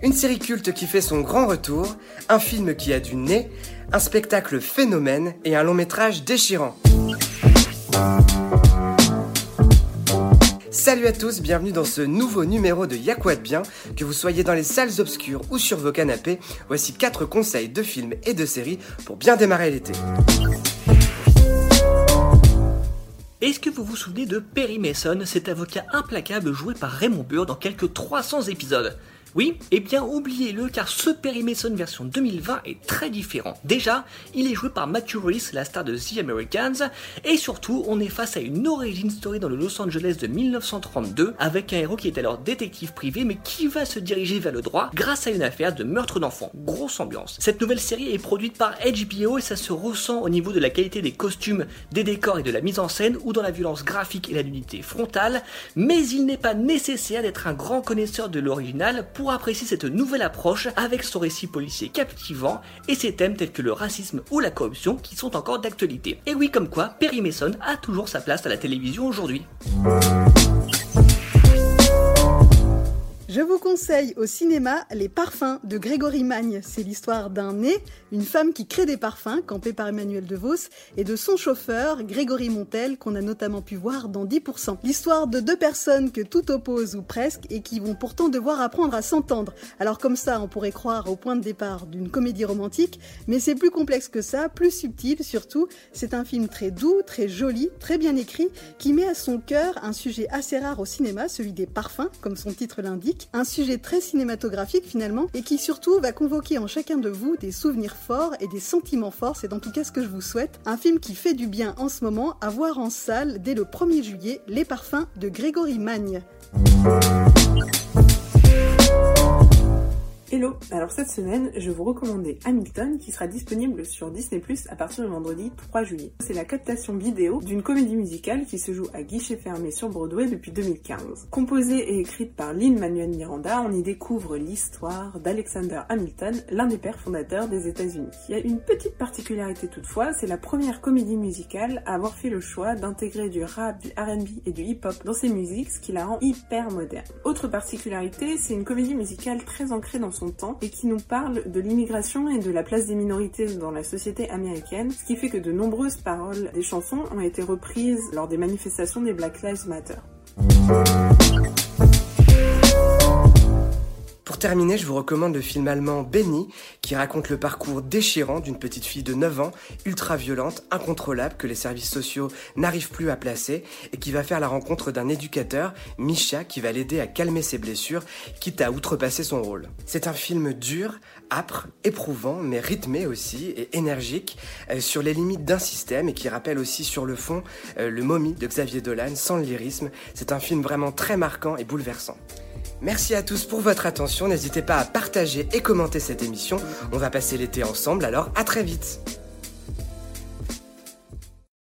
Une série culte qui fait son grand retour, un film qui a du nez, un spectacle phénomène et un long métrage déchirant. Salut à tous, bienvenue dans ce nouveau numéro de Y'a bien, que vous soyez dans les salles obscures ou sur vos canapés, voici 4 conseils de films et de séries pour bien démarrer l'été. Est-ce que vous vous souvenez de Perry Mason, cet avocat implacable joué par Raymond Burr dans quelques 300 épisodes? Oui, eh bien oubliez-le car ce Perry Mason version 2020 est très différent. Déjà, il est joué par Matthew Reese, la star de The Americans, et surtout on est face à une origin story dans le Los Angeles de 1932 avec un héros qui est alors détective privé mais qui va se diriger vers le droit grâce à une affaire de meurtre d'enfant. Grosse ambiance. Cette nouvelle série est produite par HBO et ça se ressent au niveau de la qualité des costumes, des décors et de la mise en scène ou dans la violence graphique et la nudité frontale, mais il n'est pas nécessaire d'être un grand connaisseur de l'original pour apprécier cette nouvelle approche avec son récit policier captivant et ses thèmes tels que le racisme ou la corruption qui sont encore d'actualité. Et oui, comme quoi, Perry Mason a toujours sa place à la télévision aujourd'hui. Je vous conseille au cinéma Les Parfums de Grégory Magne. C'est l'histoire d'un nez, une femme qui crée des parfums, campée par Emmanuel DeVos, et de son chauffeur, Grégory Montel, qu'on a notamment pu voir dans 10%. L'histoire de deux personnes que tout oppose ou presque, et qui vont pourtant devoir apprendre à s'entendre. Alors comme ça, on pourrait croire au point de départ d'une comédie romantique, mais c'est plus complexe que ça, plus subtil surtout. C'est un film très doux, très joli, très bien écrit, qui met à son cœur un sujet assez rare au cinéma, celui des parfums, comme son titre l'indique un sujet très cinématographique finalement, et qui surtout va convoquer en chacun de vous des souvenirs forts et des sentiments forts, c'est en tout cas ce que je vous souhaite. Un film qui fait du bien en ce moment, à voir en salle dès le 1er juillet, Les Parfums de Grégory Magne. Hello Alors cette semaine, je vous recommandais Hamilton qui sera disponible sur Disney à partir du vendredi 3 juillet. C'est la captation vidéo d'une comédie musicale qui se joue à guichet fermé sur Broadway depuis 2015. Composée et écrite par Lin-Manuel Miranda, on y découvre l'histoire d'Alexander Hamilton, l'un des pères fondateurs des États-Unis. Il y a une petite particularité toutefois, c'est la première comédie musicale à avoir fait le choix d'intégrer du rap, du R&B et du hip-hop dans ses musiques, ce qui la rend hyper moderne. Autre particularité, c'est une comédie musicale très ancrée dans son et qui nous parle de l'immigration et de la place des minorités dans la société américaine, ce qui fait que de nombreuses paroles des chansons ont été reprises lors des manifestations des Black Lives Matter. Pour terminer, je vous recommande le film allemand Benny, qui raconte le parcours déchirant d'une petite fille de 9 ans, ultra violente, incontrôlable, que les services sociaux n'arrivent plus à placer, et qui va faire la rencontre d'un éducateur, Misha, qui va l'aider à calmer ses blessures, quitte à outrepasser son rôle. C'est un film dur, âpre, éprouvant, mais rythmé aussi, et énergique, euh, sur les limites d'un système, et qui rappelle aussi sur le fond euh, le momie de Xavier Dolan, sans le lyrisme. C'est un film vraiment très marquant et bouleversant. Merci à tous pour votre attention, n'hésitez pas à partager et commenter cette émission. On va passer l'été ensemble, alors à très vite